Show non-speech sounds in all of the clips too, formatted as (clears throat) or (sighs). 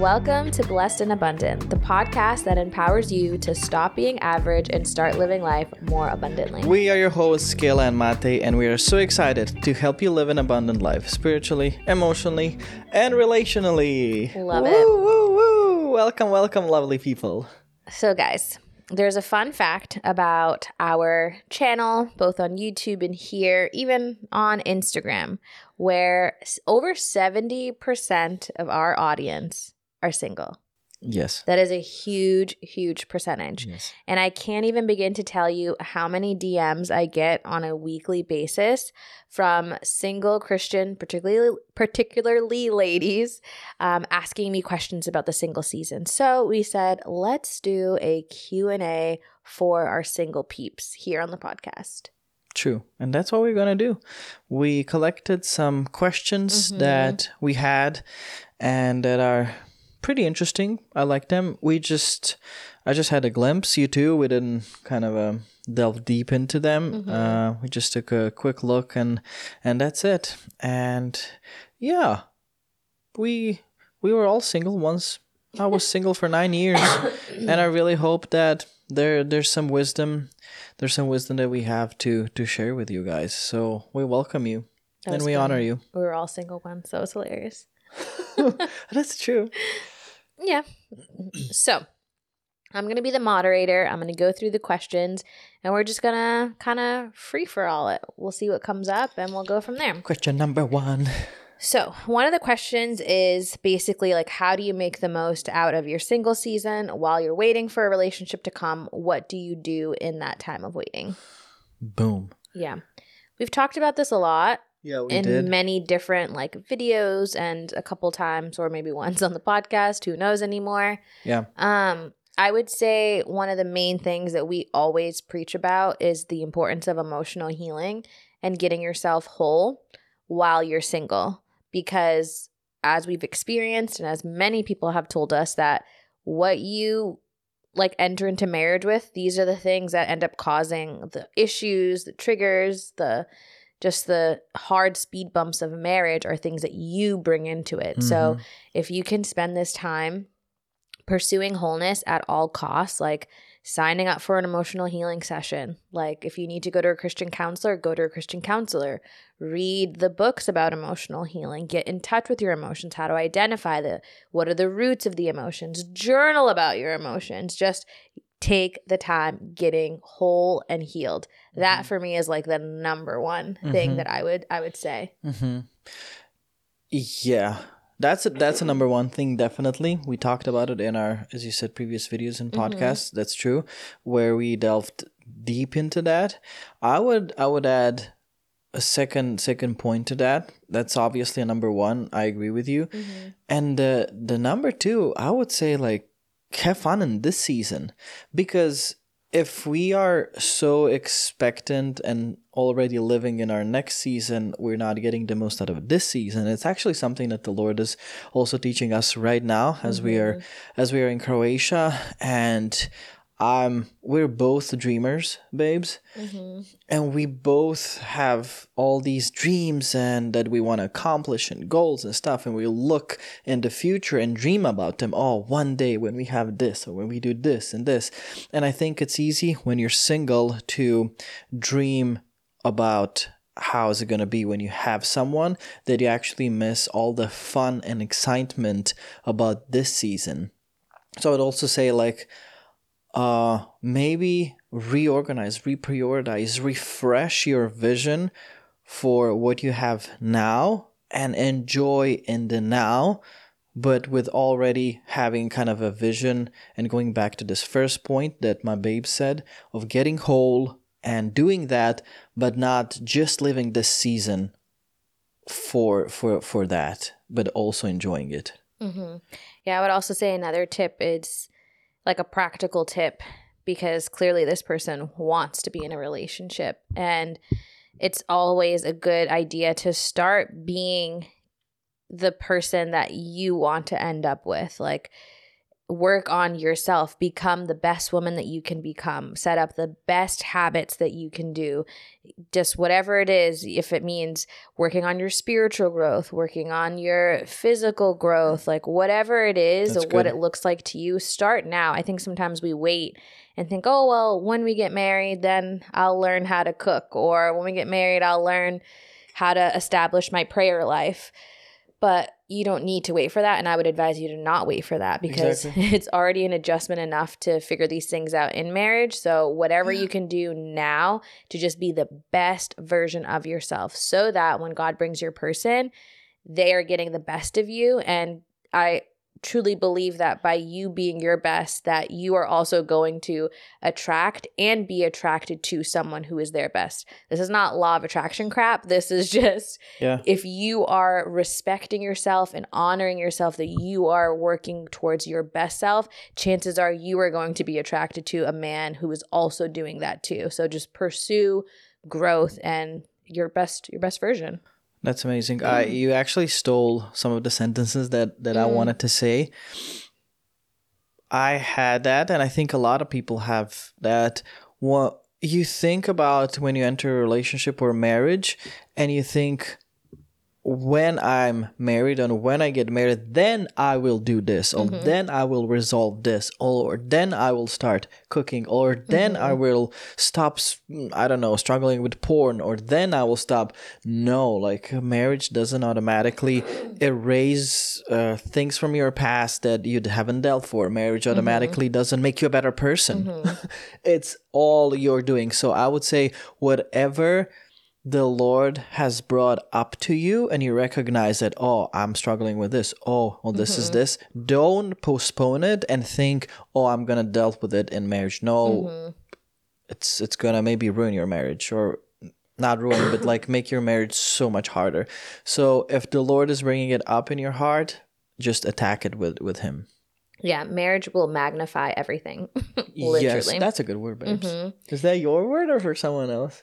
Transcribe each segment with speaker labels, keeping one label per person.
Speaker 1: Welcome to Blessed and Abundant, the podcast that empowers you to stop being average and start living life more abundantly.
Speaker 2: We are your hosts, Kayla and Mate, and we are so excited to help you live an abundant life spiritually, emotionally, and relationally.
Speaker 1: Love
Speaker 2: woo,
Speaker 1: it.
Speaker 2: Woo, woo. Welcome, welcome, lovely people.
Speaker 1: So, guys, there's a fun fact about our channel, both on YouTube and here, even on Instagram, where over 70% of our audience are single.
Speaker 2: Yes.
Speaker 1: That is a huge, huge percentage.
Speaker 2: Yes.
Speaker 1: And I can't even begin to tell you how many DMs I get on a weekly basis from single Christian, particularly particularly ladies, um, asking me questions about the single season. So we said, let's do a Q&A for our single peeps here on the podcast.
Speaker 2: True. And that's what we're going to do. We collected some questions
Speaker 1: Mhm.
Speaker 2: that we had and that are pretty interesting. I like them. We just, I just had a glimpse. You too. We didn't kind of um, delve deep into them.
Speaker 1: Mhm.
Speaker 2: Uh, we just took a quick look and, and that's it. And yeah, we, we were all single once. I was (laughs) single for nine years and I really hope that there there's some wisdom there's some wisdom that we have to to share with you guys. So we welcome you and we
Speaker 1: fun.
Speaker 2: honor you.
Speaker 1: We were all single once, so it was hilarious. (laughs)
Speaker 2: That's true. (laughs)
Speaker 1: Yeah. So I'm going to be the moderator. I'm going to go through the questions and we're just going to kind of free for all it. We'll see what comes up and we'll go from there.
Speaker 2: Question number one.
Speaker 1: So, one of the questions is basically like, how do you make the most out of your single season while you're waiting for a relationship to come? What do you do in that time of waiting?
Speaker 2: Boom.
Speaker 1: Yeah. We've talked about this a lot
Speaker 2: Yeah, we
Speaker 1: in
Speaker 2: did.
Speaker 1: many different like videos and a couple times or maybe (laughs) once on the podcast who knows anymore
Speaker 2: yeah.
Speaker 1: um i would say one of the main things that we always preach about is the importance of emotional healing and getting yourself whole while you're single because as we've experienced and as many people have told us that what you like enter into marriage with these are the things that end up causing the issues the triggers the just the hard speed bumps of marriage are things that you bring into it. So
Speaker 2: Mhm.
Speaker 1: if you can spend this time pursuing wholeness at all costs like signing up for an emotional healing session like if you need to go to a christian counselor go to a christian counselor. Read the books about emotional healing. Get in touch with your emotions. How to identify the what are the roots of the emotions? Journal about your emotions. Just take the time getting whole and healed that
Speaker 2: Mhm.
Speaker 1: for me is like the number one thing
Speaker 2: Mhm.
Speaker 1: that i would i would say
Speaker 2: Mhm. Yeah. That's a, that's a number one thing definitely. We talked about it in our as you said previous videos and
Speaker 1: Mhm.
Speaker 2: podcasts. That's true where we delved deep into that. I would I would add a second second point to that. That's obviously a number 1. I agree with you. And the the number two, I would say like have fun in this season. Because if we are so expectant and already living in our next season, we're not getting the most out of this season. It's actually something that the Lord is also teaching us right now as we are mm-hmm. as we are in Croatia. And um we're both dreamers, babes.
Speaker 1: Mm-hmm.
Speaker 2: and we both have all these dreams and that we want to accomplish and goals and stuff. And we look in the future and dream about them. Oh one day when we have this or when we do this and this. And i think it's easy when you're single to dream about how is it going to be when you have someone that you actually miss all the fun and excitement about this season. So i'd also say like uh maybe reorganize reprioritize refresh your vision for what you have now and enjoy in the now but with already having kind of a vision and going back to this first point that my babe said of getting whole and doing that but not just living this season for for for that but also enjoying it.
Speaker 1: Hmm Yeah, I would also say another tip is like a practical tip because clearly this person wants to be in a relationship and it's always a good idea to start being the person that you want to end up with. Like work on yourself, become the best woman that you can become, set up the best habits that you can do. Just whatever it is, if it means working on your spiritual growth, working on your physical growth, like whatever it is,
Speaker 2: That's
Speaker 1: or what it looks like to you, start now. I think sometimes we wait and think, oh, well, when we get married, then I'll learn how to cook, or when we get married, I'll learn how to establish my prayer life. But you don't need to wait for that. And I would advise you to not wait for that because
Speaker 2: Exactly. (laughs)
Speaker 1: it's already an adjustment enough to figure these things out in marriage. So, whatever you can do now to just be the best version of yourself so that when God brings your person, they are getting the best of you. And I truly believe that by you being your best that you are also going to attract and be attracted to someone who is their best. This is not law of attraction crap. This is (laughs) just
Speaker 2: Yeah.
Speaker 1: if you are respecting yourself and honoring yourself that you are working towards your best self, chances are you are going to be attracted to a man who is also doing that too. So just pursue growth and your best your best version.
Speaker 2: That's amazing. I you actually stole some of the sentences that that I
Speaker 1: Mm.
Speaker 2: wanted to say. I had that, and I think a lot of people have that. What you think about when you enter a relationship or marriage, and you think, when I'm married and when I get married, then I will do this, or mm-hmm. then I will resolve this, or then I will start cooking, or then I mm-hmm. will stop, mm, I don't know, struggling with porn, or then I will stop. No, like marriage doesn't automatically mm-hmm. erase uh, things from your past that you haven't dealt for. Marriage automatically doesn't make you a better person. (laughs) it's all you're doing. So I would say, whatever the Lord has brought up to you and you recognize that, oh, I'm struggling with this. Oh, well, this is this. Don't postpone it and think, oh, I'm going to deal with it in marriage. No, it's it's going to maybe ruin your marriage or not ruin, but like make your marriage so much harder. So if the Lord is bringing it up in your heart, just attack it with, with Him.
Speaker 1: Yeah, marriage will magnify everything. (laughs)
Speaker 2: Yes, that's a good word, babes.
Speaker 1: Mhm.
Speaker 2: Is that your word or for someone else?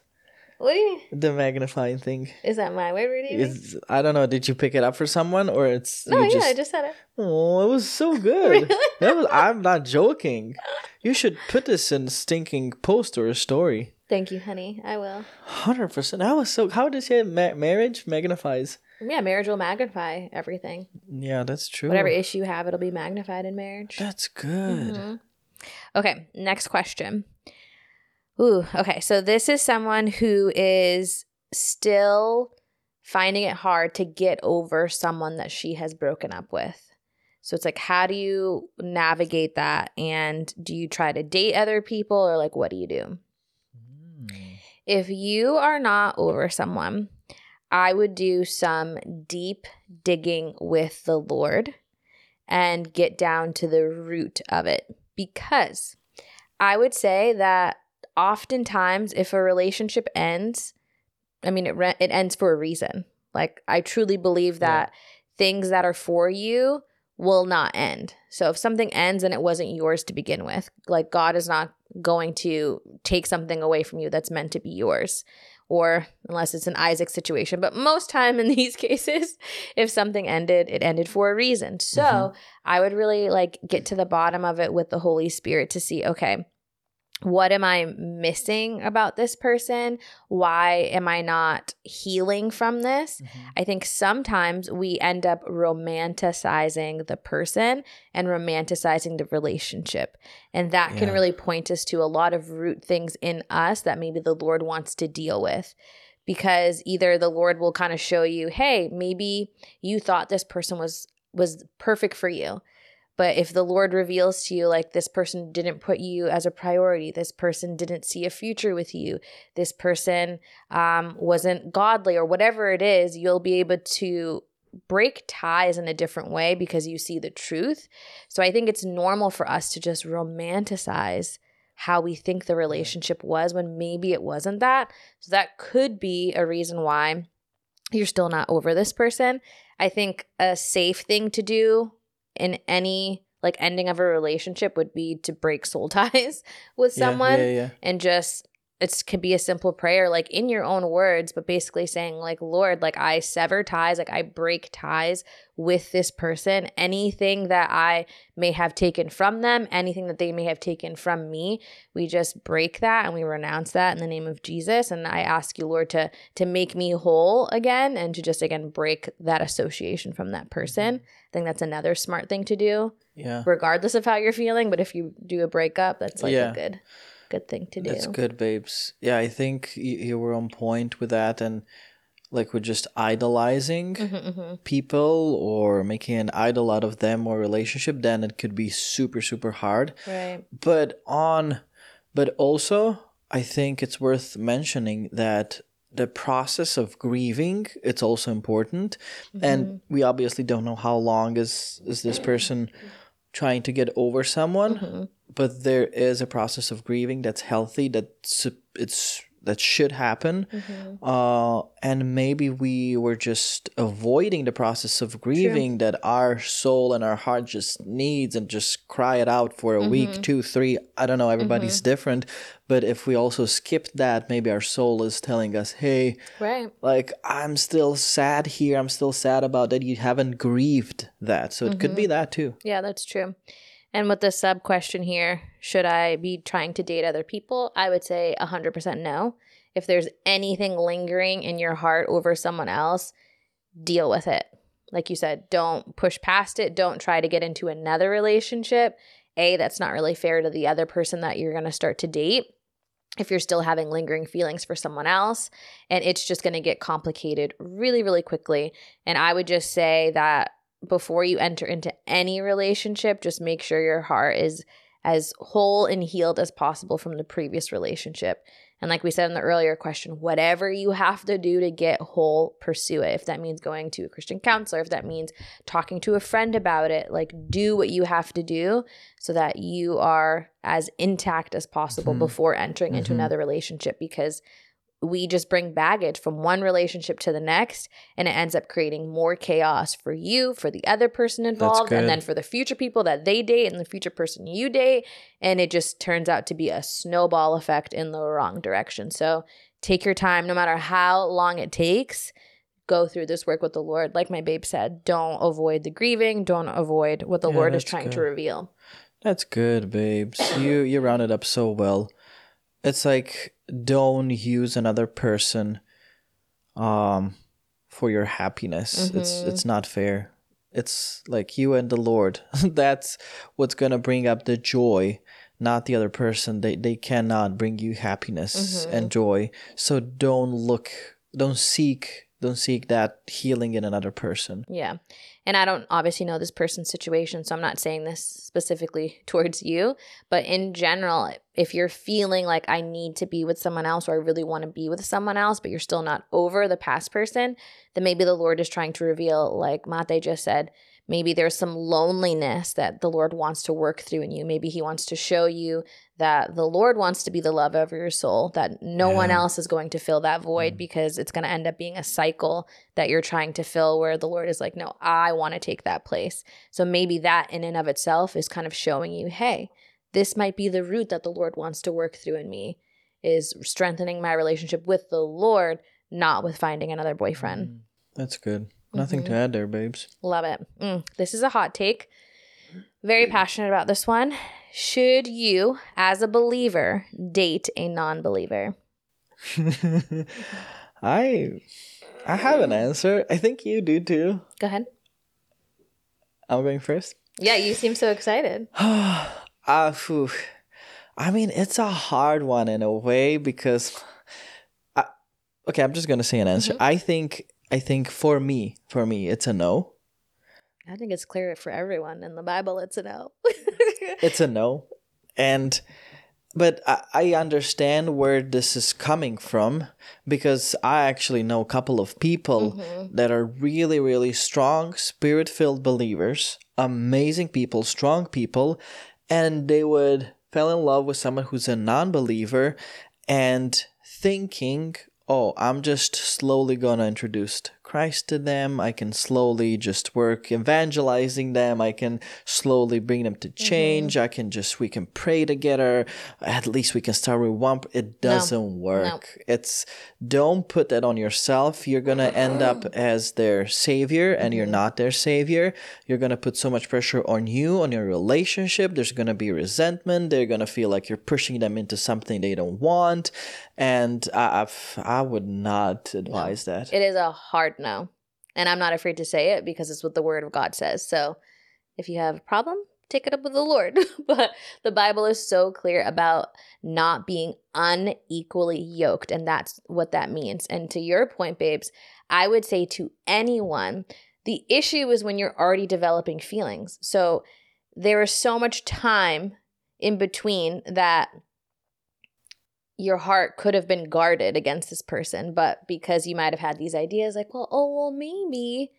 Speaker 1: What do you mean?
Speaker 2: The magnifying thing.
Speaker 1: Is that my word? Do you?
Speaker 2: Is I don't know. Did you pick it up for someone or it's
Speaker 1: No, yeah, I just said it.
Speaker 2: Oh, it was so (laughs) good.
Speaker 1: Really?
Speaker 2: Was, I'm not joking. You should put this in stinking post or a story.
Speaker 1: Thank you, honey. I will.
Speaker 2: Hundred percent. That was so. How does you say it? Ma- marriage magnifies?
Speaker 1: Yeah, marriage will magnify everything.
Speaker 2: Yeah, that's true.
Speaker 1: Whatever issue you have, it'll be magnified in marriage.
Speaker 2: That's good.
Speaker 1: Mhm. Okay, next question. Ooh, okay. So this is someone who is still finding it hard to get over someone that she has broken up with. So it's like, how do you navigate that? And do you try to date other people or like, what do you do?
Speaker 2: Mm.
Speaker 1: If you are not over someone, I would do some deep digging with the Lord and get down to the root of it. Because I would say that oftentimes, if a relationship ends, I mean, it, re- it ends for a reason. Like, I truly believe that things that are for you will not end. So if something ends and it wasn't yours to begin with, like God is not going to take something away from you that's meant to be yours. Or unless it's an Isaac situation. But most time in (laughs) these cases, if something ended, it ended for a reason. So
Speaker 2: Mhm.
Speaker 1: I would really like get to the bottom of it with the Holy Spirit to see, okay, what am I missing about this person? Why am I not healing from this?
Speaker 2: Mhm.
Speaker 1: I think sometimes we end up romanticizing the person and romanticizing the relationship. And that can really point us to a lot of root things in us that maybe the Lord wants to deal with. Because either the Lord will kind of show you, hey, maybe you thought this person was was perfect for you. But if the Lord reveals to you, like, this person didn't put you as a priority, this person didn't see a future with you, this person um, wasn't godly, or whatever it is, you'll be able to break ties in a different way because you see the truth. So I think it's normal for us to just romanticize how we think the relationship was when maybe it wasn't that. So that could be a reason why you're still not over this person. I think a safe thing to do in any like ending of a relationship would be to break soul (laughs) ties with
Speaker 2: Yeah,
Speaker 1: someone
Speaker 2: Yeah, yeah.
Speaker 1: and just it could be a simple prayer like in your own words but basically saying like lord like i sever ties like i break ties with this person anything that i may have taken from them anything that they may have taken from me we just break that and we renounce that in the name of jesus and i ask you lord to to make me whole again and to just again break that association from that person mm-hmm. i think that's another smart thing to do
Speaker 2: Yeah.
Speaker 1: regardless of how you're feeling but if you do a breakup that's like
Speaker 2: Yeah.
Speaker 1: a good good thing to do
Speaker 2: That's good, babes. Yeah, I think you, you were on point with that, and like with just idolizing
Speaker 1: Mhm, mhm.
Speaker 2: people or making an idol out of them or relationship, then it could be super, super hard.
Speaker 1: right
Speaker 2: But on, but also, I think it's worth mentioning that the process of grieving it's also important and we obviously don't know how long is is this person trying to get over someone
Speaker 1: Mhm.
Speaker 2: But there is a process of grieving that's healthy that's it's that should happen.
Speaker 1: Mhm.
Speaker 2: uh and maybe we were just avoiding the process of grieving that our soul and our heart just needs and just cry it out for a
Speaker 1: Mm-hmm.
Speaker 2: week two three i don't know everybody's different. But if we also skip that maybe our soul is telling us hey
Speaker 1: right.
Speaker 2: like i'm still sad here. I'm still sad about that you haven't grieved that. So it could be that too.
Speaker 1: Yeah, that's true. And with the sub question here, should I be trying to date other people? I would say 100% no. If there's anything lingering in your heart over someone else, deal with it. Like you said, don't push past it. Don't try to get into another relationship. A, that's not really fair to the other person that you're going to start to date if you're still having lingering feelings for someone else. And it's just going to get complicated really, really quickly. And I would just say that before you enter into any relationship, just make sure your heart is as whole and healed as possible from the previous relationship. And like we said in the earlier question, whatever you have to do to get whole, pursue it. If that means going to a Christian counselor, if that means talking to a friend about it, like do what you have to do so that you are as intact as possible
Speaker 2: Mhm.
Speaker 1: before entering into
Speaker 2: Mhm.
Speaker 1: another relationship because we just bring baggage from one relationship to the next and it ends up creating more chaos for you for the other person involved and then for the future people that they date and the future person you date and it just turns out to be a snowball effect in the wrong direction. So take your time no matter how long it takes go through this work with the lord. Like my babe said don't avoid the grieving don't avoid what the
Speaker 2: Yeah,
Speaker 1: lord is trying to reveal.
Speaker 2: That's good, babes. You you rounded up so well. It's like don't use another person um for your happiness. It's
Speaker 1: Mhm.
Speaker 2: it's not fair. It's like you and the Lord. (laughs) That's what's gonna bring up the joy, not the other person. They they cannot bring you happiness
Speaker 1: Mhm.
Speaker 2: and joy. So don't look don't seek don't seek that healing in another person.
Speaker 1: Yeah. And I don't obviously know this person's situation, so I'm not saying this specifically (laughs) towards you. But in general, if you're feeling like I need to be with someone else or I really want to be with someone else, but you're still not over the past person, then maybe the Lord is trying to reveal, like Mate just said, maybe there's some loneliness that the Lord wants to work through in you. Maybe He wants to show you that the Lord wants to be the love of your soul, that no one else is going to fill that void
Speaker 2: Mm.
Speaker 1: because it's going to end up being a cycle that you're trying to fill where the Lord is like, no, I want to take that place. So maybe that in and of itself is kind of showing you, hey, this might be the root that the Lord wants to work through in me, is strengthening my relationship with the Lord, not with finding another boyfriend.
Speaker 2: Mm, That's good. Nothing to
Speaker 1: Mhm.
Speaker 2: add there, babes.
Speaker 1: Love it. Mm, this is a hot take. Very (clears throat) passionate about this one. Should you, as a believer, date a non believer? (laughs)
Speaker 2: I I have an answer. I think you do too.
Speaker 1: Go ahead.
Speaker 2: I'm going first.
Speaker 1: Yeah, you seem so excited. (sighs)
Speaker 2: Ah, phew. I mean, it's a hard one in a way because, I, okay, I'm just gonna say an answer.
Speaker 1: Mhm.
Speaker 2: I think, I think for me, for me, it's a no.
Speaker 1: I think it's clear for everyone. In the Bible, it's a no. (laughs)
Speaker 2: It's a no, and but I, I understand where this is coming from because I actually know a couple of people
Speaker 1: Mhm.
Speaker 2: that are really, really strong, spirit filled believers, amazing people, strong people, and they would fell in love with someone who's a non believer and thinking, oh, I'm just slowly gonna introduce Christ to them. I can slowly just work evangelizing them. I can slowly bring them to change. Mm-hmm. I can just, we can pray together. At least we can start with one. It doesn't no. work. No. It's, don't put that on yourself. You're going to end up as their savior and mm-hmm. you're not their savior. You're going to put so much pressure on you, on your relationship. There's going to be resentment. They're going to feel like you're pushing them into something they don't want. And I, I've, I would not advise no. that.
Speaker 1: It is a hard no. And I'm not afraid to say it because it's what the word of God says. So if you have a problem, take it up with the Lord. (laughs) but the Bible is so clear about not being unequally yoked. And that's what that means. And to your point, babes, I would say to anyone, the issue is when you're already developing feelings. So there is so much time in between that your heart could have been guarded against this person, but because you might have had these ideas like, well, oh, well, maybe,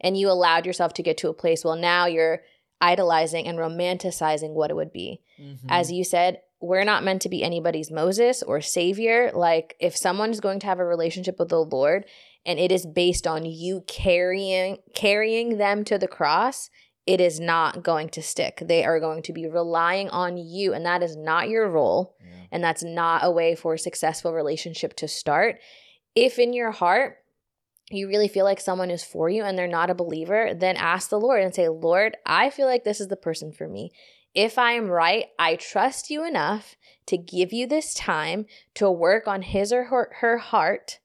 Speaker 1: and you allowed yourself to get to a place, well, now you're idolizing and romanticizing what it would be. Mm-hmm. As you said, we're not meant to be anybody's Moses or savior. Like, if someone is going to have a relationship with the Lord and it is based on you carrying carrying them to the cross, it is not going to stick. They are going to be relying on you, and that is not your role. Yeah. And that's not a way for a successful relationship to start. If in your heart, you really feel like someone is for you and they're not a believer, then ask the Lord and say, Lord, I feel like this is the person for me. If I am right, I trust you enough to give you this time to work on his or her, her heart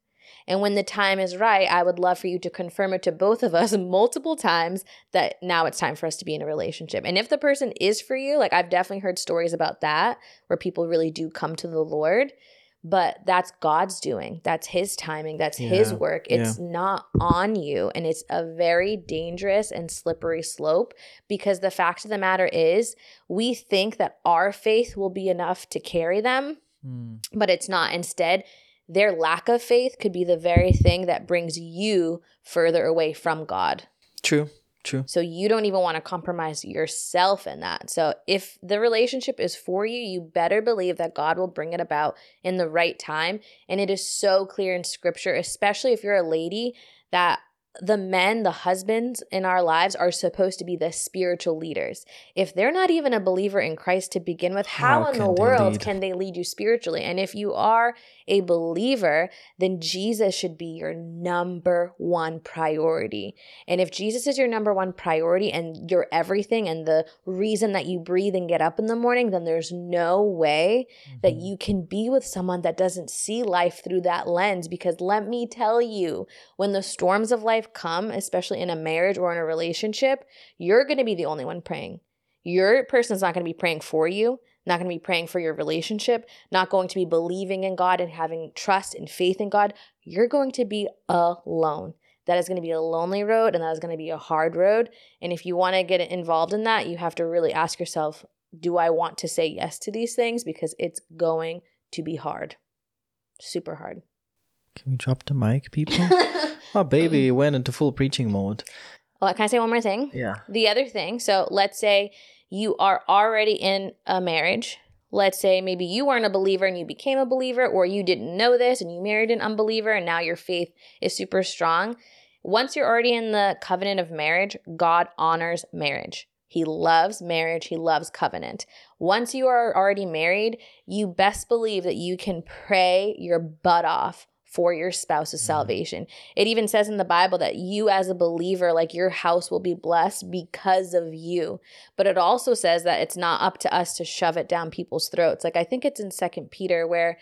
Speaker 1: and when the time is right, I would love for you to confirm it to both of us (laughs) multiple times that now it's time for us to be in a relationship. And if the person is for you, like I've definitely heard stories about that where people really do come to the Lord but that's God's doing. That's his timing. That's yeah, his work. It's yeah. not on you. And it's a very dangerous and slippery slope because the fact of the matter is, we think that our faith will be enough to carry them, mm. but it's not. Instead, their lack of faith could be the very thing that brings you further away from God.
Speaker 2: True. True.
Speaker 1: So you don't even want to compromise yourself in that. So if the relationship is for you, you better believe that God will bring it about in the right time. And it is so clear in scripture, especially if you're a lady, that the men, the husbands in our lives are supposed to be the spiritual leaders. If they're not even a believer in Christ to begin with, how, how in the world can they lead you spiritually? And if you are a believer, then Jesus should be your number one priority. And if Jesus is your number one priority and your everything and the reason that you breathe and get up in the morning, then there's no way mm-hmm. that you can be with someone that doesn't see life through that lens. Because let me tell you, when the storms of life come, especially in a marriage or in a relationship, you're going to be the only one praying. Your person's not going to be praying for you, not going to be praying for your relationship, not going to be believing in God and having trust and faith in God. You're going to be alone. That is going to be a lonely road and that is going to be a hard road. And if you want to get involved in that, you have to really ask yourself do I want to say yes to these things? Because it's going to be hard. Super hard.
Speaker 2: Can we drop the mic, people? (laughs) oh, baby went into full preaching mode.
Speaker 1: Well, can I say one more thing?
Speaker 2: Yeah.
Speaker 1: The other thing, so let's say you are already in a marriage. Let's say maybe you weren't a believer and you became a believer, or you didn't know this and you married an unbeliever and now your faith is super strong. Once you're already in the covenant of marriage, God honors marriage. He loves marriage. He loves covenant. Once you are already married, you best believe that you can pray your butt off for your spouse's mm-hmm. salvation. It even says in the Bible that you, as a believer, like your house will be blessed because of you. But it also says that it's not up to us to shove it down people's throats. Like I think it's in Second Peter where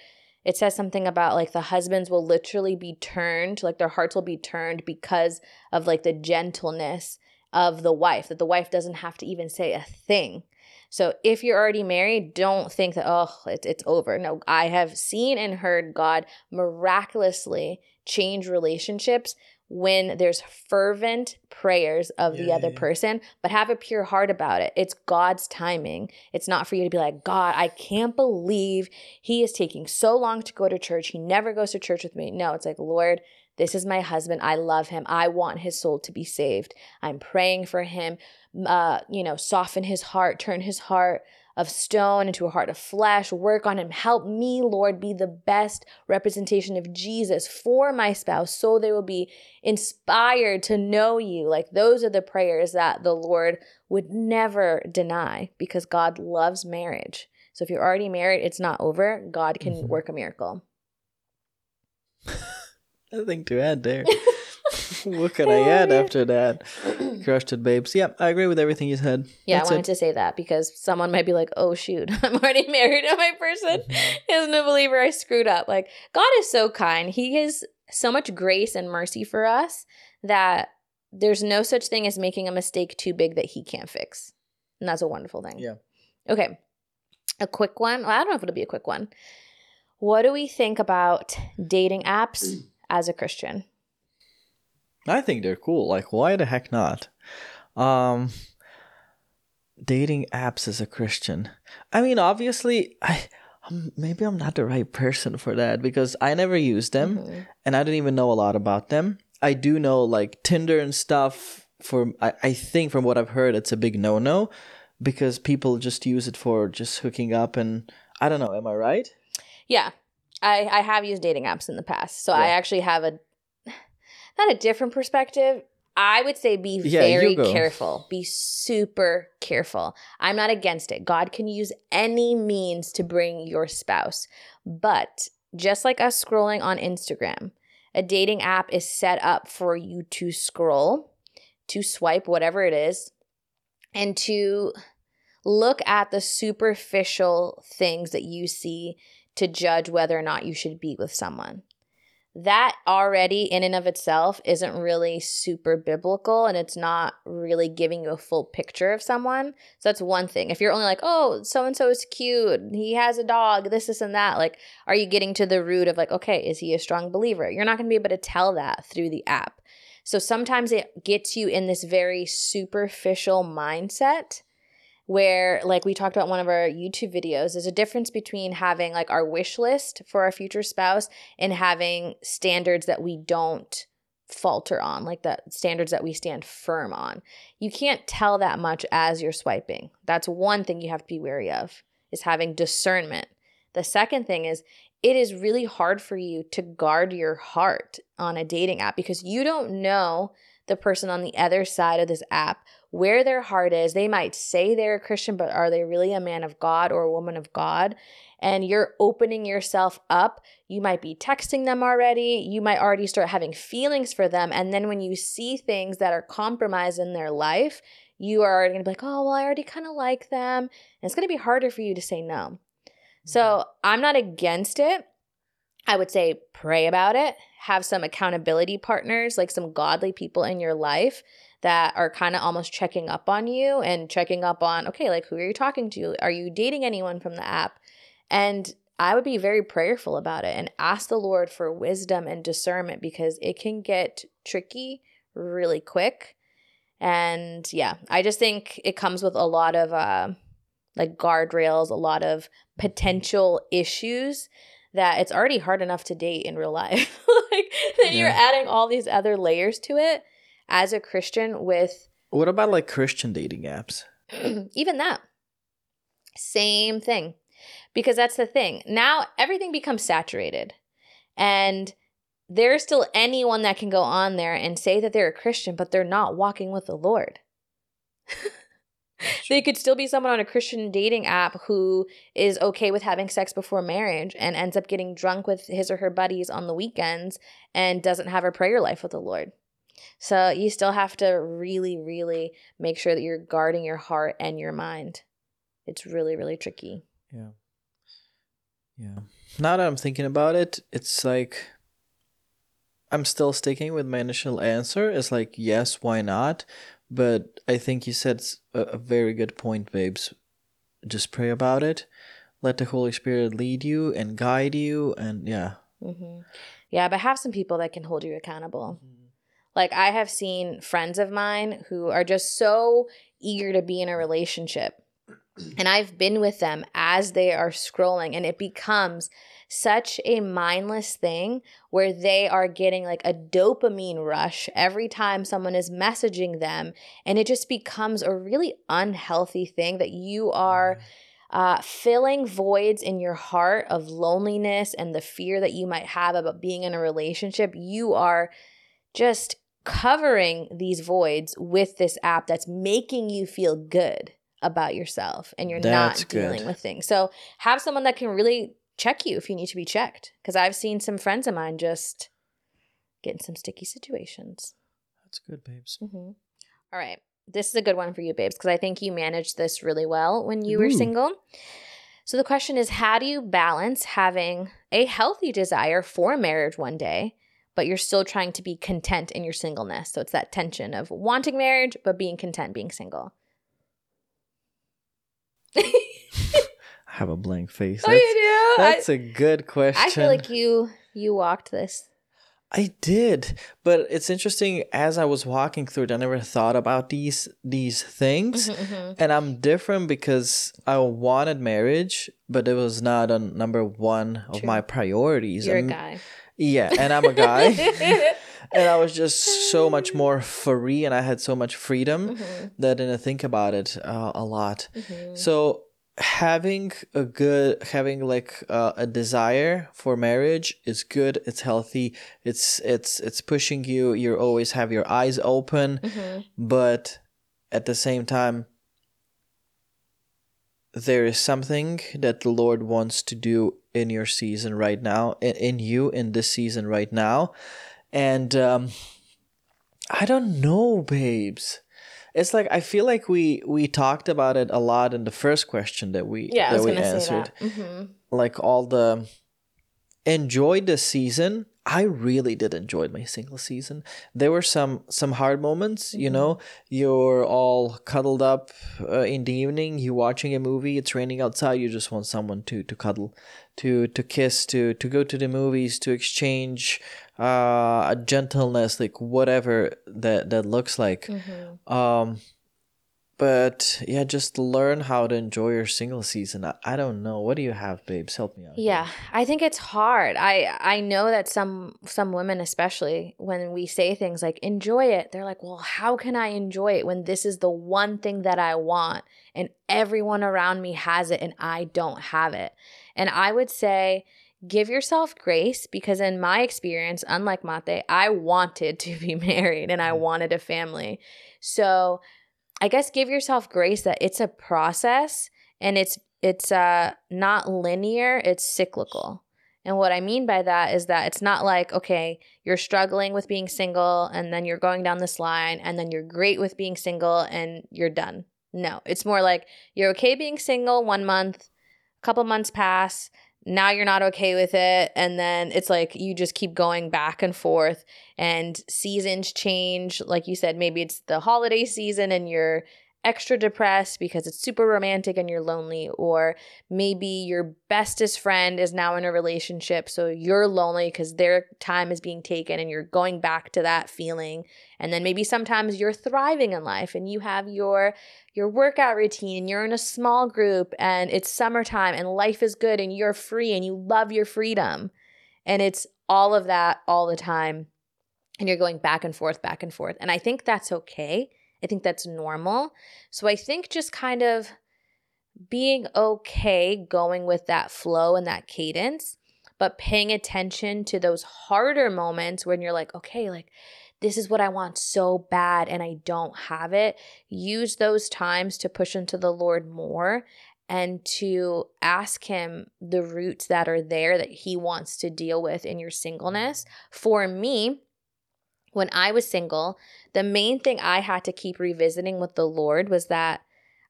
Speaker 1: it says something about like the husbands will literally be turned, like their hearts will be turned because of like the gentleness of the wife, that the wife doesn't have to even say a thing. So if you're already married, don't think that, oh, it's, it's over. No, I have seen and heard God miraculously change relationships when there's fervent prayers of yeah, the other yeah. person, but have a pure heart about it. It's God's timing. It's not for you to be like, God, I can't believe he is taking so long to go to church. He never goes to church with me. No, it's like, Lord, this is my husband. I love him. I want his soul to be saved. I'm praying for him uh, you know, soften his heart, turn his heart of stone into a heart of flesh. Work on him. Help me, Lord, be the best representation of Jesus for my spouse so they will be inspired to know you. Like those are the prayers that the Lord would never deny because God loves marriage. So if you're already married, it's not over. God can mm-hmm. work a miracle. (laughs)
Speaker 2: Nothing to add there. (laughs) (laughs) what can I add after that? (clears throat) Crushed it, babes. Yeah, I agree with everything you said.
Speaker 1: Yeah, That's I wanted it. to say that because someone might be like, oh, shoot, (laughs) I'm already married and my person mm-hmm. (laughs) isn't a believer. I screwed up. Like, God is so kind. He has so much grace and mercy for us that there's no such thing as making a mistake too big that He can't fix. And that's a wonderful thing.
Speaker 2: Yeah.
Speaker 1: Okay. A quick one. Well, I don't know if it'll be a quick one. What do we think about dating apps (clears throat) as a Christian?
Speaker 2: I think they're cool. Like, why the heck not? Um, dating apps as a Christian. I mean, obviously, I um, maybe I'm not the right person for that because I never used them mm-hmm. and I don't even know a lot about them. I do know like Tinder and stuff. For I, I think from what I've heard, it's a big no no because people just use it for just hooking up and I don't know. Am I right?
Speaker 1: Yeah, I I have used dating apps in the past, so yeah. I actually have a not a different perspective. I would say be yeah, very careful. Be super careful. I'm not against it. God can use any means to bring your spouse. But just like us scrolling on Instagram, a dating app is set up for you to scroll, to swipe, whatever it is, and to look at the superficial things that you see to judge whether or not you should be with someone that already in and of itself isn't really super biblical and it's not really giving you a full picture of someone. So that's one thing. If you're only like, oh, so and so is cute, he has a dog, this, this, and that, like, are you getting to the root of like, okay, is he a strong believer? You're not going to be able to tell that through the app. So sometimes it gets you in this very superficial mindset where like we talked about one of our YouTube videos, there's a difference between having like our wish list for our future spouse and having standards that we don't falter on, like the standards that we stand firm on. You can't tell that much as you're swiping. That's one thing you have to be wary of is having discernment. The second thing is it is really hard for you to guard your heart on a dating app because you don't know the person on the other side of this app where their heart is. They might say they're a Christian, but are they really a man of God or a woman of God? And you're opening yourself up. You might be texting them already. You might already start having feelings for them. And then when you see things that are compromised in their life, you are going to be like, oh, well, I already kind of like them. And it's going to be harder for you to say no. So mm-hmm. I'm not against it. I would say pray about it, have some accountability partners, like some godly people in your life that are kind of almost checking up on you and checking up on, okay, like who are you talking to? Are you dating anyone from the app? And I would be very prayerful about it and ask the Lord for wisdom and discernment because it can get tricky really quick. And yeah, I just think it comes with a lot of uh, like guardrails, a lot of potential issues that it's already hard enough to date in real life. (laughs) like then yeah. you're adding all these other layers to it as a Christian with
Speaker 2: What about like Christian dating apps? (clears throat)
Speaker 1: even that. Same thing. Because that's the thing. Now everything becomes saturated. And there's still anyone that can go on there and say that they're a Christian, but they're not walking with the Lord. (laughs) they could still be someone on a Christian dating app who is okay with having sex before marriage and ends up getting drunk with his or her buddies on the weekends and doesn't have a prayer life with the Lord. So you still have to really, really make sure that you're guarding your heart and your mind. It's really, really tricky.
Speaker 2: Yeah. Yeah. Now that I'm thinking about it, it's like I'm still sticking with my initial answer. It's like, yes, why not? But I think you said a, a very good point, babes. Just pray about it. Let the Holy Spirit lead you and guide you. And yeah.
Speaker 1: Mm-hmm. Yeah, but have some people that can hold you accountable. Mm-hmm like, I have seen friends of mine who are just so eager to be in a relationship. And I've been with them as they are scrolling, and it becomes such a mindless thing where they are getting like a dopamine rush every time someone is messaging them. And it just becomes a really unhealthy thing that you are uh, filling voids in your heart of loneliness and the fear that you might have about being in a relationship, you are just covering these voids with this app that's making you feel good about yourself and you're
Speaker 2: That's
Speaker 1: not dealing
Speaker 2: good.
Speaker 1: with things. So have someone that can really check you if you need to be checked. Because I've seen some friends of mine just get in some sticky situations.
Speaker 2: That's good, babes.
Speaker 1: Mm-hmm. All right. This is a good one for you, babes, because I think you managed this really well when you were single. So the question is how do you balance having a healthy desire for marriage one day, but you're still trying to be content in your singleness? So it's that tension of wanting marriage, but being content being single. (laughs)
Speaker 2: I have a blank face.
Speaker 1: oh,
Speaker 2: That's,
Speaker 1: you do?
Speaker 2: that's
Speaker 1: I,
Speaker 2: a good question.
Speaker 1: I feel like you you walked this.
Speaker 2: I did, but it's interesting. As I was walking through it, I never thought about these these things,
Speaker 1: Mhm,
Speaker 2: and I'm different because I wanted marriage, but it was not a number one of
Speaker 1: True.
Speaker 2: my priorities.
Speaker 1: You're a guy.
Speaker 2: Yeah, and I'm a guy, (laughs) and I was just so much more free, and I had so much freedom
Speaker 1: Mhm,
Speaker 2: that I didn't think about it uh, a lot.
Speaker 1: mhm.
Speaker 2: So having a good having like uh, a desire for marriage is good it's healthy it's it's it's pushing you you always have your eyes open
Speaker 1: Mhm.
Speaker 2: but at the same time there is something that the lord wants to do in your season right now in, in you in this season right now and um i don't know babes it's like i feel like we we talked about it a lot in the first question that we
Speaker 1: Yeah,
Speaker 2: that we answered
Speaker 1: that. Mhm.
Speaker 2: like all the enjoy the season i really did enjoy my single season there were some some hard moments you
Speaker 1: Mhm.
Speaker 2: know you're all cuddled up uh, in the evening You're watching a movie it's raining outside you just want someone to to cuddle to to kiss to to go to the movies to exchange uh a gentleness like whatever that that looks like
Speaker 1: Mhm.
Speaker 2: um but yeah just learn how to enjoy your single season i, I don't know what do you have babes help me out here.
Speaker 1: Yeah, I think it's hard. I I know that some some women especially when we say things like enjoy it, they're like, "Well, how can I enjoy it when this is the one thing that I want and everyone around me has it and I don't have it?" And I would say give yourself grace because in my experience, unlike Mate, I wanted to be (laughs) married and I
Speaker 2: Mhm.
Speaker 1: wanted a family. So, I guess give yourself grace that it's a process and it's it's uh not linear, it's cyclical. And what I mean by that is that it's not like, okay, you're struggling with being single and then you're going down this line and then you're great with being single and you're done. No, it's more like you're okay being single one month, a couple months pass, now you're not okay with it. And then it's like you just keep going back and forth and seasons change. Like you said, maybe it's the holiday season and you're extra depressed because it's super romantic and you're lonely or maybe your bestest friend is now in a relationship so you're lonely because their time is being taken and you're going back to that feeling. And then maybe sometimes you're thriving in life and you have your your workout routine and you're in a small group and it's summertime and life is good and you're free and you love your freedom. And it's all of that all the time. And you're going back and forth back and forth. And i think that's okay I think that's normal. So I think just kind of being okay going with that flow and that cadence, but paying attention to those harder moments when you're like, okay, like this is what I want so bad and I don't have it. Use those times to push into the Lord more and to ask Him the roots that are there that He wants to deal with in your singleness. For me, when I was single, the main thing I had to keep revisiting with the Lord was that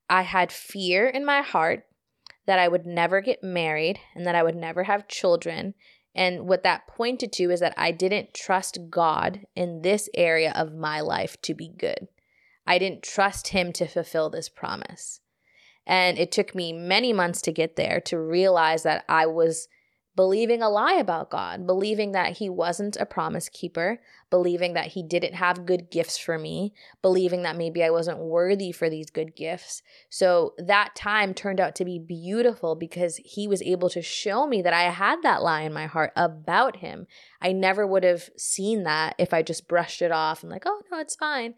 Speaker 1: I had fear in my heart that I would never get married and that I would never have children. And what that pointed to is that I didn't trust God in this area of my life to be good. I didn't trust Him to fulfill this promise. And it took me many months to get there to realize that I was believing a lie about God, believing that He wasn't a promise keeper, believing that he didn't have good gifts for me, believing that maybe I wasn't worthy for these good gifts. So that time turned out to be beautiful because he was able to show me that I had that lie in my heart about him. I never would have seen that if I just brushed it off and like, oh no, it's fine.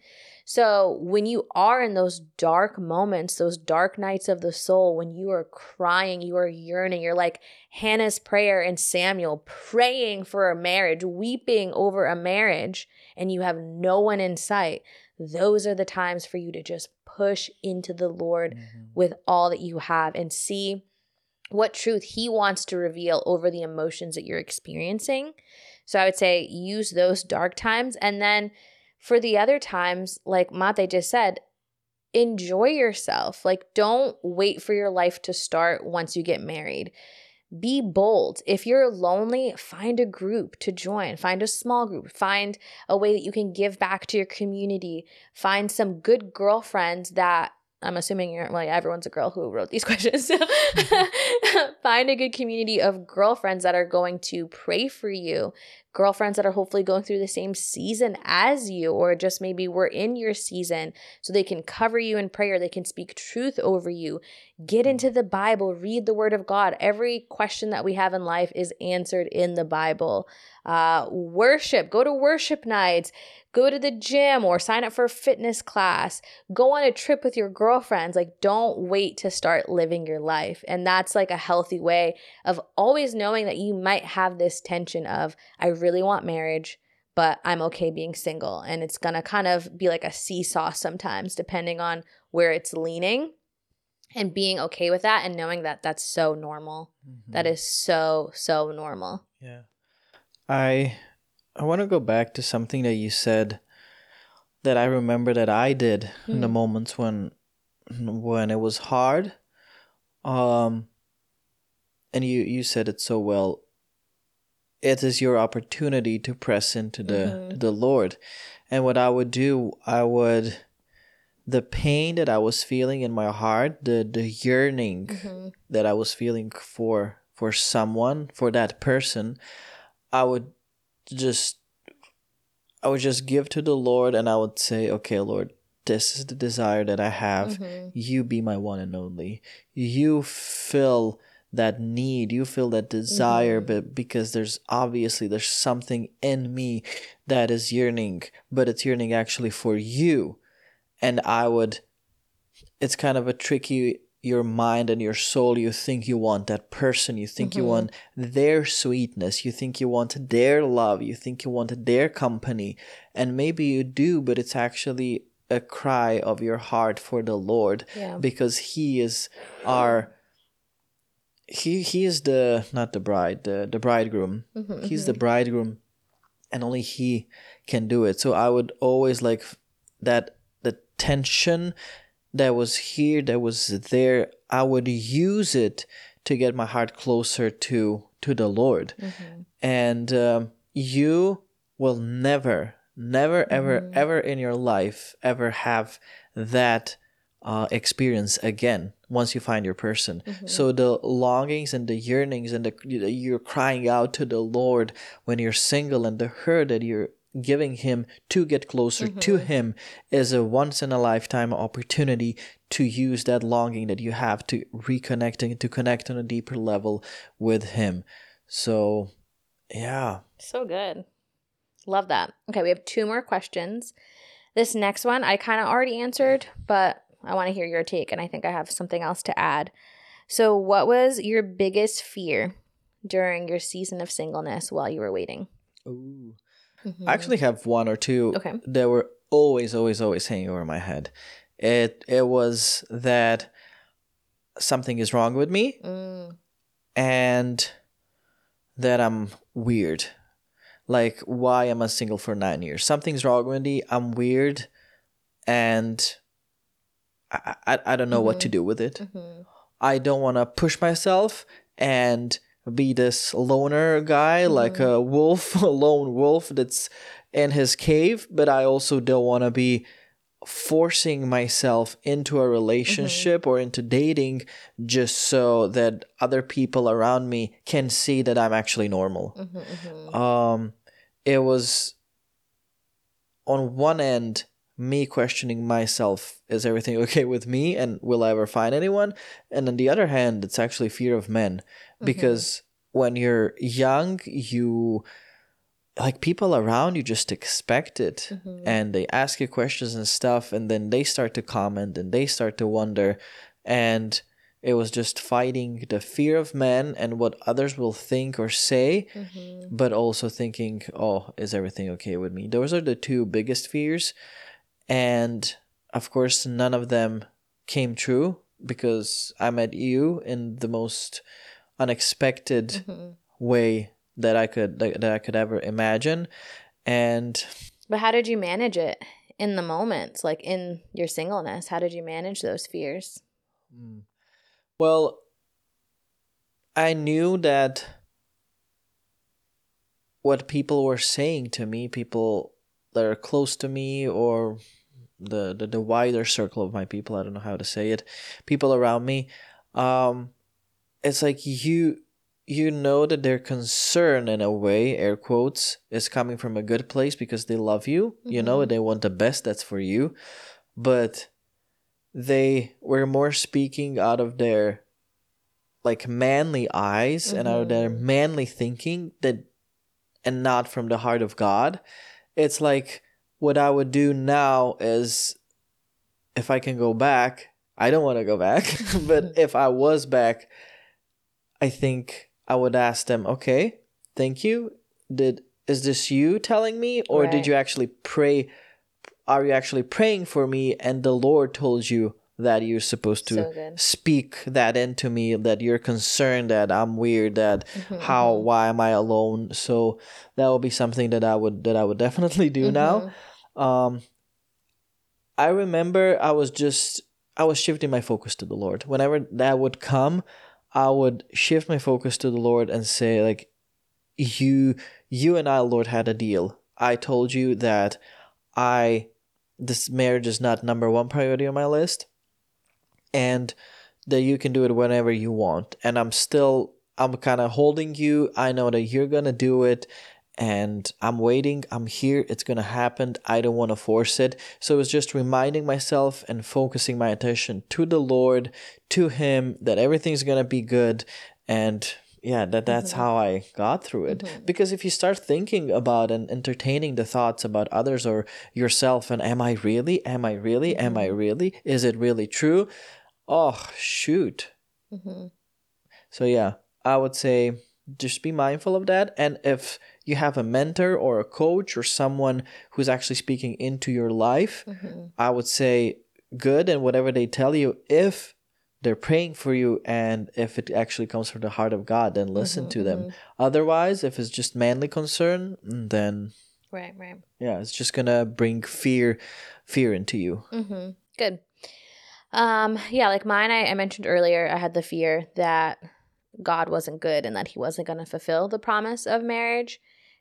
Speaker 1: So, when you are in those dark moments, those dark nights of the soul, when you are crying, you are yearning, you're like Hannah's prayer and Samuel praying for a marriage, weeping over a marriage, and you have no one in sight, those are the times for you to just push into the Lord mm-hmm. with all that you have and see what truth He wants to reveal over the emotions that you're experiencing. So, I would say use those dark times and then for the other times, like Mate just said, enjoy yourself. Like, don't wait for your life to start once you get married. Be bold. If you're lonely, find a group to join. Find a small group. Find a way that you can give back to your community. Find some good girlfriends that I'm assuming you're well, yeah, everyone's a girl who wrote these (laughs) questions. So (laughs) find a good community of girlfriends that are going to pray for you, girlfriends that are hopefully going through the same season as you, or just maybe we're in your season so they can cover you in prayer, they can speak truth over you. Get into the Bible, read the Word of God. Every question that we have in life is answered in the Bible. Uh, worship, go to worship nights go to the gym or sign up for a fitness class, go on a trip with your girlfriends. Like, don't wait to start living your life. And that's like a healthy way of always knowing that you might have this tension of, I really want marriage, but I'm okay being single. And it's gonna kind of be like a seesaw sometimes, depending on where it's leaning. And being okay with that and knowing that that's so normal. Mm-hmm. That is so, so normal.
Speaker 2: Yeah. I I want to go back to something that you said that I remember that I did mm. in the hmm. moments when when it was hard. Um and you you said it so well. It is your opportunity to press into the mm-hmm. the Lord. And what I would do, I would the pain that I was feeling in my heart, the the yearning mm-hmm. that I was feeling for for someone, for that person, I would just I would just give to the Lord and I would say, okay, Lord, this is the desire that I have. Mm-hmm. You be my one and only. You fill that need, you feel that desire, mm-hmm. but because there's obviously there's something in me that is yearning, but it's yearning actually for you. And I would it's kind of a tricky your mind and your soul you think you want that person you think mm-hmm. you want their sweetness you think you want their love you think you want their company and maybe you do but it's actually a cry of your heart for the lord yeah. because he is our he he is the not the bride the the bridegroom mm-hmm, he's mm-hmm. the bridegroom and only he can do it so i would always like that the tension that was here, that was there, I would use it to get my heart closer to to the Lord. Mm-hmm. And um, you will never, never, ever, mm-hmm. ever in your life ever have that uh, experience again once you find your person. Mm-hmm. So the longings and the yearnings and the you're crying out to the Lord when you're single and the hurt that you're giving him to get closer mm-hmm. to him is a once in a lifetime opportunity to use that longing that you have to reconnecting to connect on a deeper level with him. So yeah.
Speaker 1: So good. Love that. Okay we have two more questions. This next one i kind of already answered but i want to hear your take and i think i have something else to add. So what was your biggest fear during your season of singleness while you were waiting?
Speaker 2: Ooh. Mm-hmm. I actually have one or two okay. that were always, always, always hanging over my head. It it was that something is wrong with me, mm. and that I'm weird. Like, why am I single for nine years? Something's wrong with me. I'm weird, and I I, I don't know mm-hmm. what to mm-hmm. do with it. Mm-hmm. I don't want to push myself, and be this loner guy, mm-hmm. like a wolf, (laughs) a lone wolf that's in his cave, but I also don't want to be forcing myself into a relationship mm-hmm. or into dating just so that other people around me can see that I'm actually normal. Mm-hmm, mm-hmm. um, it was on one end, me questioning myself, is everything (laughs) okay with me and will I ever find anyone? And on the other hand, it's actually fear of men because mm-hmm. When you're young, you like people around you just expect it mm-hmm. and they ask you questions and stuff and then they start to comment and they start to wonder and it was just fighting the fear of men and what others will think or say mm-hmm. but also thinking oh is everything okay with me those are the two biggest fears and of course none of them came true because i met you in the most unexpected mm-hmm. way that I could that, that I could ever imagine. And
Speaker 1: but how did you manage it in the moments, like in your singleness? How did you manage those fears?
Speaker 2: Hmm. Well, I knew that what people were saying to me, people that are close to me or the, the, the wider circle of my people, I don't know how to say it, people around me, um, it's like you you know that their concern in a way air quotes is coming from a good place because they love you mm-hmm. you know mm-hmm. they want the best that's for you but they were more speaking out of their like manly eyes mm-hmm. and out of their mm-hmm. manly thinking that and not from the heart of god it's like what i would do now is if i can go back i don't want to go back (laughs) but if i was back i think I would ask them, okay, thank you. Did is this you telling me, or right. did you actually pray? Are you actually praying for me, and the Lord told you that you're supposed to so speak that into me, that you're concerned that I'm weird, that mm-hmm, how mm-hmm. why am I alone? So that would be something that I would that I would (laughs) definitely do mm-hmm. now. Um, I remember I was just I was shifting my focus to the Lord. Whenever that would come, I would shift my focus to the Lord and say, like, you, you and I, Lord, had a deal. I told you that I, this marriage is not number one priority on my list, and that you can do it whenever you want. And I'm still, I'm kind of holding you. I know that you're gonna do it, and I'm waiting. I'm here. It's to happen. I don't want to force it. So it was just reminding myself and focusing my attention to the Lord, to Him, that everything's to be good. And yeah, that that's mm-hmm. how I got through it. Mm-hmm. Because if you start thinking about and entertaining the thoughts about others or yourself, and am I really? Am I really? Mm-hmm. Am I mm-hmm. really? Is it really true? Oh, shoot. Mm-hmm. So yeah, I would say just be mindful of that. And if you have a mentor or a coach or someone who's actually speaking into your life, mm-hmm. I would say good and whatever they tell you, if they're praying for you and if it actually comes from the heart of God, then listen mm-hmm, to them. Mm-hmm. Otherwise, if it's just manly concern, mm, then
Speaker 1: right, right,
Speaker 2: yeah, it's just gonna bring fear, fear into you.
Speaker 1: Mm-hmm. Good. Um, yeah, like mine, I, I mentioned earlier, I had the fear that God wasn't good and that He wasn't gonna fulfill the promise of marriage.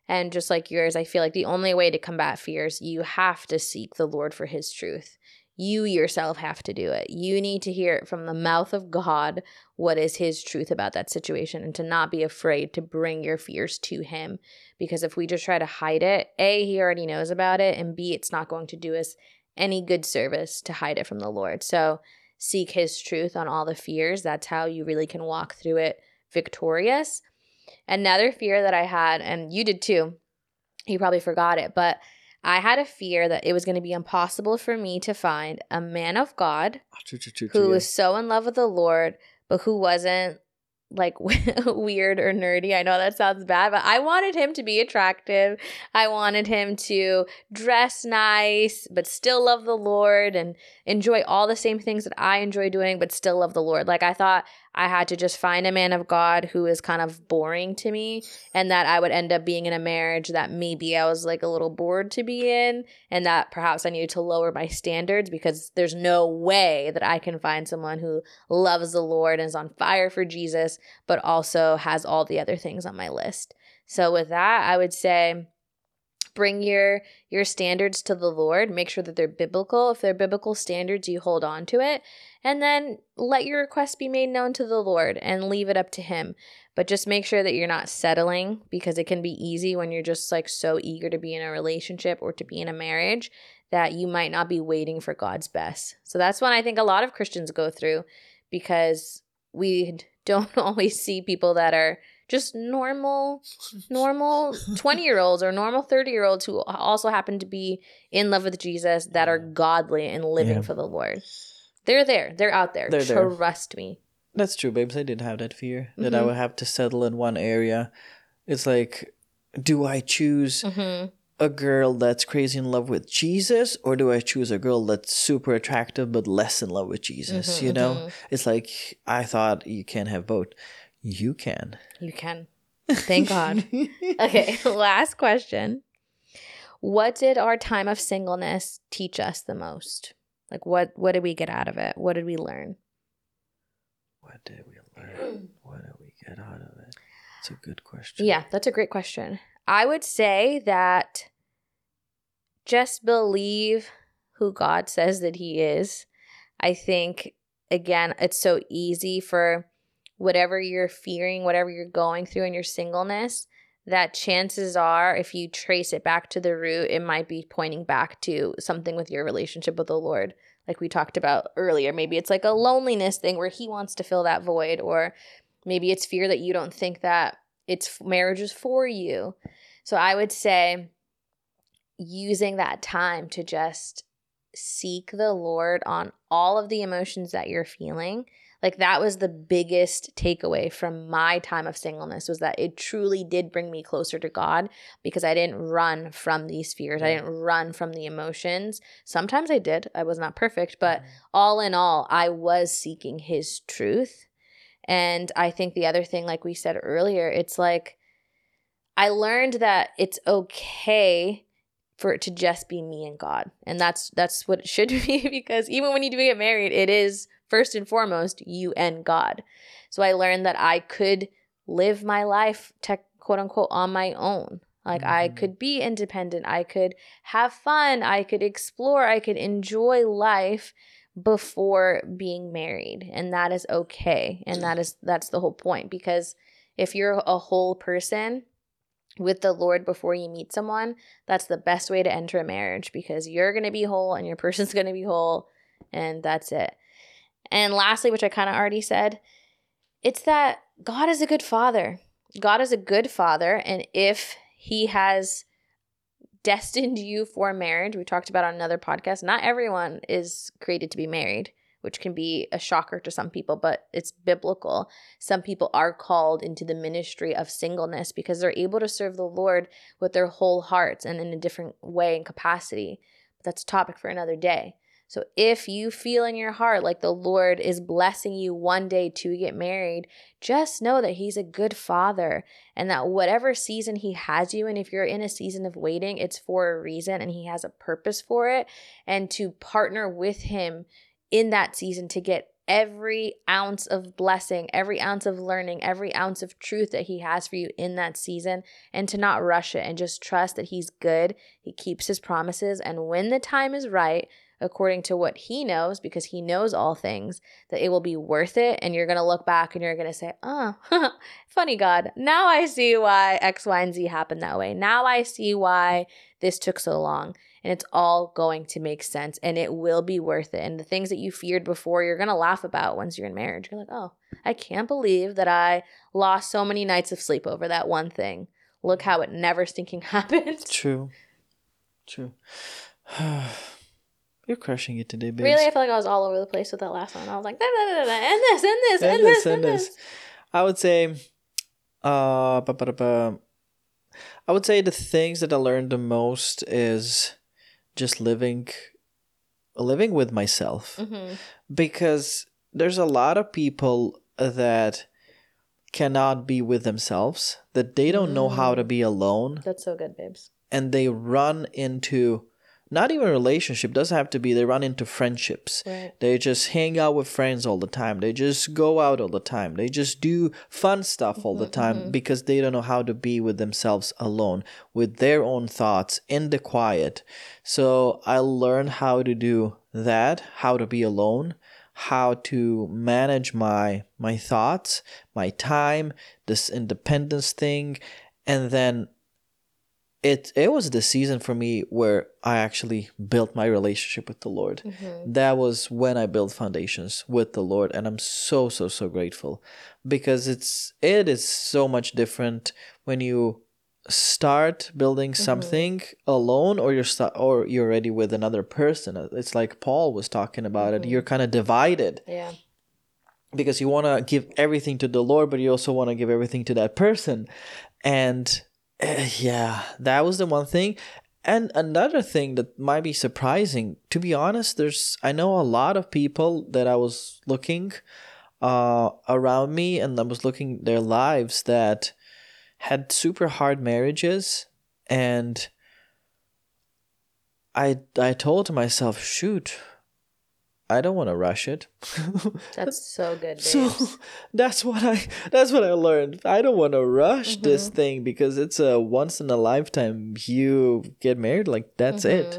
Speaker 1: And just like yours, I feel like the only way to combat fears, you have to seek the Lord for his truth. You yourself have to do it. You need to hear it from the mouth of God what is his truth about that situation and to not be afraid to bring your fears to him. Because if we just try to hide it, A, he already knows about it, and B, it's not going to do us any good service to hide it from the Lord. So seek his truth on all the fears. That's how you really can walk through it victorious. Another fear that I had, and you did too, you probably forgot it, but I had a fear that it was going to be impossible for me to find a man of God who was so in love with the Lord, but who wasn't like (laughs) weird or nerdy. I know that sounds bad, but I wanted him to be attractive. I wanted him to dress nice, but still love the Lord and enjoy all the same things that I enjoy doing, but still love the Lord. Like I thought I had to just find a man of God who is kind of boring to me and that I would end up being in a marriage that maybe I was like a little bored to be in and that perhaps I needed to lower my standards because there's no way that I can find someone who loves the Lord and is on fire for Jesus, but also has all the other things on my list. So with that, I would say bring your your standards to the Lord, make sure that they're biblical. If they're biblical standards, you hold on to it, and then let your request be made known to the Lord and leave it up to him. But just make sure that you're not settling because it can be easy when you're just like so eager to be in a relationship or to be in a marriage that you might not be waiting for God's best. So that's what I think a lot of Christians go through because we (laughs) don't always see people that are just normal (laughs) normal 20 year olds or normal 30 year olds who also happen to be in love with jesus that are godly and living
Speaker 2: Yeah.
Speaker 1: for the lord they're there they're out there
Speaker 2: They're there.
Speaker 1: trust me
Speaker 2: That's true, babes. I did have that fear that I
Speaker 1: Mhm.
Speaker 2: would have to settle in one area. It's like, do I choose
Speaker 1: hmm
Speaker 2: a girl that's crazy in love with Jesus, or do I choose a girl that's super attractive but less in love with Jesus?
Speaker 1: Mhm,
Speaker 2: you know,
Speaker 1: mhm.
Speaker 2: it's like I thought you can't have both. You can.
Speaker 1: you can thank god (laughs) okay (laughs) last question what did our time of singleness teach us the most like what what did we get out of it what did we learn
Speaker 2: What did we learn? (clears throat) What did we get out of it? It's a good question.
Speaker 1: Yeah, that's a great question. I would say that just believe who God says that He is. I think, again, it's so easy for whatever you're fearing, whatever you're going through in your singleness, that chances are, if you trace it back to the root, it might be pointing back to something with your relationship with the Lord. Like we talked about earlier. Maybe it's like a loneliness thing where He wants to fill that void, or maybe it's fear that you don't think that it's marriage is for you. So I would say using that time to just seek the Lord on all of the emotions that you're feeling. Like that was the biggest takeaway from my time of singleness was that it truly did bring me closer to God because I didn't run from these fears. I didn't run from the emotions. Sometimes I did. I was not perfect, but mm-hmm. all in all, I was seeking his truth. And I think the other thing, like we said earlier, it's like I learned that it's okay for it to just be me and God. And that's that's what it should (laughs) be because even when you do get married, it is first and foremost you and God. So I learned that I could live my life tech quote unquote on my own. Like I
Speaker 2: Mhm.
Speaker 1: could be independent, I could have fun, I could explore, I could enjoy life before being married. And that is okay. And that is that's the whole point. Because if you're a whole person with the lord before you meet someone that's the best way to enter a marriage. Because you're going to be whole and your person's (laughs) going to be whole and that's it and lastly which i kind of already said it's that god is a good father god is a good father and if he has destined you for marriage. We talked about on another podcast. Not everyone is created to be married, which can be a shocker to some people, but it's biblical. Some people are called into the ministry of singleness because they're able to serve the Lord with their whole hearts and in a different way and capacity. But that's a topic for another day. So if you feel in your heart like the Lord is blessing you one day to get married, just know that He's a good father and that whatever season He has you in, if you're in a season of waiting, it's for a reason and He has a purpose for it. And to partner with Him in that season to get every ounce of blessing, every ounce of learning, every ounce of truth that He has for you in that season, and to not rush it and just trust that He's good. He keeps His promises. And when the time is right, according to what he knows, because he knows all things, that it will be worth it. And you're going to look back and you're going to say, oh, (laughs) funny God, now I see why X, Y, and Z happened that way. Now I see why this took so long. And it's all going to make sense and it will be worth it. And the things that you feared before, you're going to laugh about once you're in marriage. You're like, oh, I can't believe that I lost so many nights of sleep over that one thing. Look how it never stinking (laughs) happened.
Speaker 2: True. True. (sighs) (sighs) (sighs) You're crushing it today, babes.
Speaker 1: Really, I feel like I was all over the place with that last one. I was like, da, da, da, da, and this, and this, and,
Speaker 2: And
Speaker 1: this, and
Speaker 2: and
Speaker 1: this.
Speaker 2: I would say, uh, ba, ba, ba. I would say the things that I learned the most is just living, living with myself,
Speaker 1: hmm
Speaker 2: because there's a lot of people that cannot be with themselves, that they don't know how to
Speaker 1: Mm.
Speaker 2: be alone,
Speaker 1: That's so good, babes.
Speaker 2: and they run into not even a relationship doesn't have to be they run into friendships.
Speaker 1: Right.
Speaker 2: they just hang out with friends all the time. They just go out all the time. They just do fun stuff all the mm-hmm, time mm-hmm. because they don't know how to be with themselves alone with their own thoughts in the quiet. So i learned how to do that how to be alone how to manage my my thoughts my time this independence thing and then it it was the season for me where I actually built my relationship with the Lord.
Speaker 1: Mm-hmm.
Speaker 2: That was when I built foundations with the Lord and I'm so so so grateful because it's it is so much different when you start building mm-hmm. something alone or you're sta- or you're already with another person. Uh, it's like Paul was talking about it. You're mm-hmm. kind of divided
Speaker 1: Yeah.
Speaker 2: because you want to give everything to the Lord, but you also want to give everything to that person. And uh, (sighs) yeah, that was the one thing. And another thing that might be surprising, to be honest, there's I know a lot of people that I was looking uh around me and I was looking their lives that had super hard marriages and I I told myself, shoot, I don't want to rush it. (laughs)
Speaker 1: That's so good, (laughs) babes.
Speaker 2: So (laughs) that's what I that's what I learned. I don't want to rush
Speaker 1: Mm-hmm.
Speaker 2: this thing because it's a once in a lifetime. You get married, like that's it.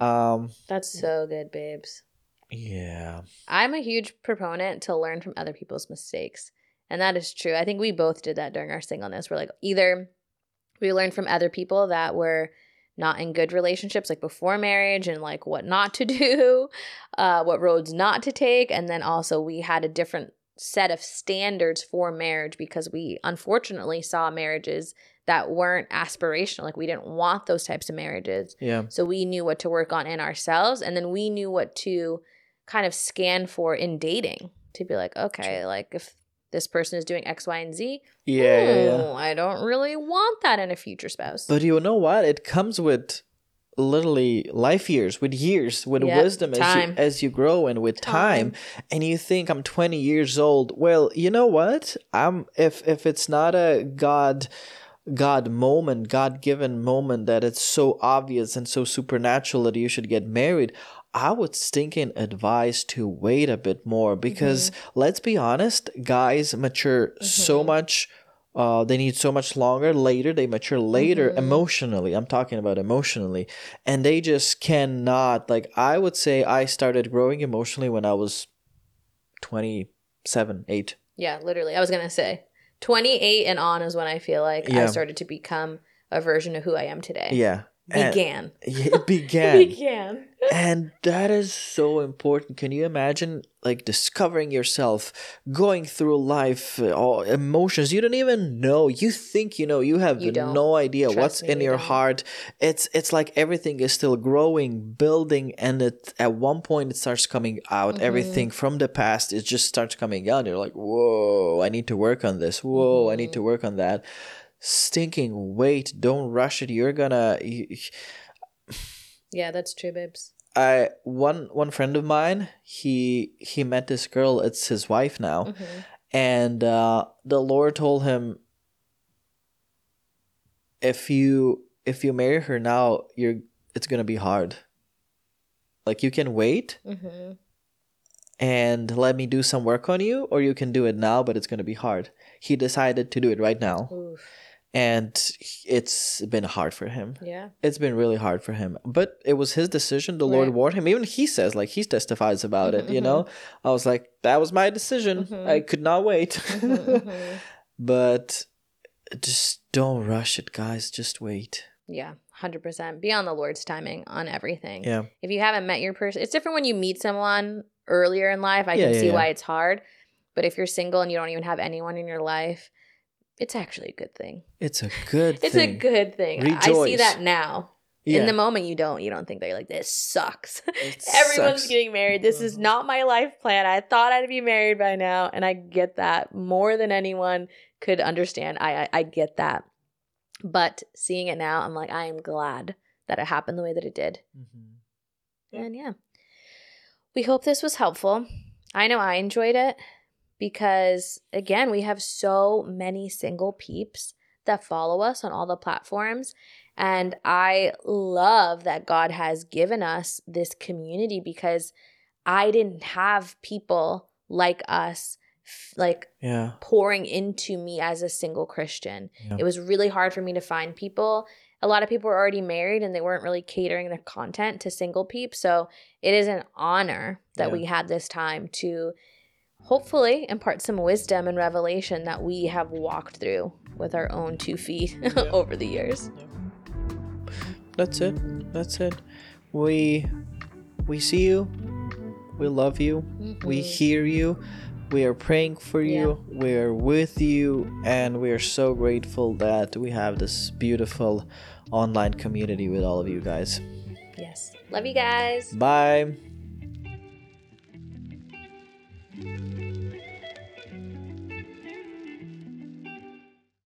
Speaker 1: Mm-hmm.
Speaker 2: Um,
Speaker 1: That's so good, babes.
Speaker 2: yeah,
Speaker 1: I'm a huge proponent to learn from other people's mistakes. And that is true. I think we both did that during our singleness. We're like, either we learned from other people that were not in good relationships, like before marriage, and like what not to (laughs) do, uh, what roads not to take. And then also, we had a different set of standards for marriage because we unfortunately saw marriages that weren't aspirational. Like, we didn't want those types of marriages.
Speaker 2: yeah,
Speaker 1: So we knew what to work on in ourselves, and then we knew what to kind of scan for in dating to be like, okay, like if this person is doing X, Y, and Z,
Speaker 2: yeah,
Speaker 1: hmm, I don't really want that in a future spouse.
Speaker 2: But you know what? It comes with literally life years, with years, with
Speaker 1: Yep,
Speaker 2: wisdom as you, as you grow and with time. And you think I'm 20 years old. Well, you know what? I'm if if it's not a God God moment, God given moment that it's so obvious and so supernatural that you should get married, I would stinking advise to wait a bit more because mm-hmm. let's be honest, guys mature so mm-hmm. much. Uh, they need so much longer later. They mature later mm-hmm. emotionally. I'm talking about emotionally, and they just cannot. Like I would say, I started growing emotionally when I was twenty seven, eight.
Speaker 1: yeah, literally. I was going to say 28 and on is when I feel like I started to become a version of who I am today.
Speaker 2: Yeah,
Speaker 1: Began. (laughs)
Speaker 2: it began.
Speaker 1: Began.
Speaker 2: And that is so important. Can you imagine like discovering yourself, going through life, uh, all emotions you don't even know. You think you know, you have
Speaker 1: You
Speaker 2: no idea
Speaker 1: Trust
Speaker 2: what's
Speaker 1: me,
Speaker 2: in
Speaker 1: you
Speaker 2: your
Speaker 1: don't.
Speaker 2: heart. It's it's like everything is still growing, building, and it at one point it starts coming out.
Speaker 1: Mm-hmm.
Speaker 2: Everything from the past it just starts coming out. You're like, whoa, I need to work on this. Whoa, I need
Speaker 1: Mm-hmm.
Speaker 2: to work on that. Stinking wait, don't rush it. You're gonna.
Speaker 1: Yeah, that's true, babes.
Speaker 2: I one one friend of mine, he he met this girl. It's his wife now,
Speaker 1: Mhm.
Speaker 2: and uh, the Lord told him, if you if you marry her now, you're it's gonna be hard. Like you can wait
Speaker 1: Mhm.
Speaker 2: and let me do some work on you, or you can do it now, but it's gonna be hard. He decided to do it right now,
Speaker 1: Oof.
Speaker 2: And it's been hard for him.
Speaker 1: Yeah.
Speaker 2: it's been really hard for him but it was his decision the lord warned him even he says like he testifies about it
Speaker 1: Mhm,
Speaker 2: you know i was like that was my decision
Speaker 1: Mhm.
Speaker 2: i could not wait
Speaker 1: Mhm, mhm. (laughs)
Speaker 2: but just don't rush it guys just wait
Speaker 1: Yeah, 100%. Be on the Lord's timing on everything.
Speaker 2: yeah
Speaker 1: If you haven't met your person, it's different when you meet someone earlier in life. I
Speaker 2: Yeah,
Speaker 1: can
Speaker 2: yeah,
Speaker 1: see
Speaker 2: yeah.
Speaker 1: why it's hard. But if you're single and you don't even have anyone in your life, it's actually a good thing.
Speaker 2: it's a good (laughs) thing.
Speaker 1: It's
Speaker 2: thing
Speaker 1: a good thing. I see that now.
Speaker 2: yeah
Speaker 1: In the moment you don't, you don't think that you're like, this sucks. (laughs) Everyone's
Speaker 2: sucks.
Speaker 1: getting married. This is not my life plan. I thought I'd be married by now, and I get that more than anyone could understand. I I, I get that, but seeing it now, I'm like, I am glad that it happened the way that it did.
Speaker 2: Mm-hmm.
Speaker 1: And yeah, we hope this was helpful. I know I enjoyed it because, again, we have so many single peeps that follow us on all the platforms. And I love that God has given us this community because I didn't have people like us like
Speaker 2: Yeah.
Speaker 1: pouring into me as a single Christian.
Speaker 2: Yeah.
Speaker 1: It was really hard for me to find people. A lot of people were already married and they weren't really catering their content to single peeps. So it is an honor that
Speaker 2: Yeah.
Speaker 1: we had this time to hopefully impart some wisdom and revelation that we have walked through with our own two feet (laughs) over the years.
Speaker 2: That's it. That's it. We we see you. We love you. We
Speaker 1: Mhm.
Speaker 2: hear you. We are praying for you. We are with you and we are so grateful that we have this beautiful online community with all of you guys.
Speaker 1: Yes. Love you guys.
Speaker 2: Bye.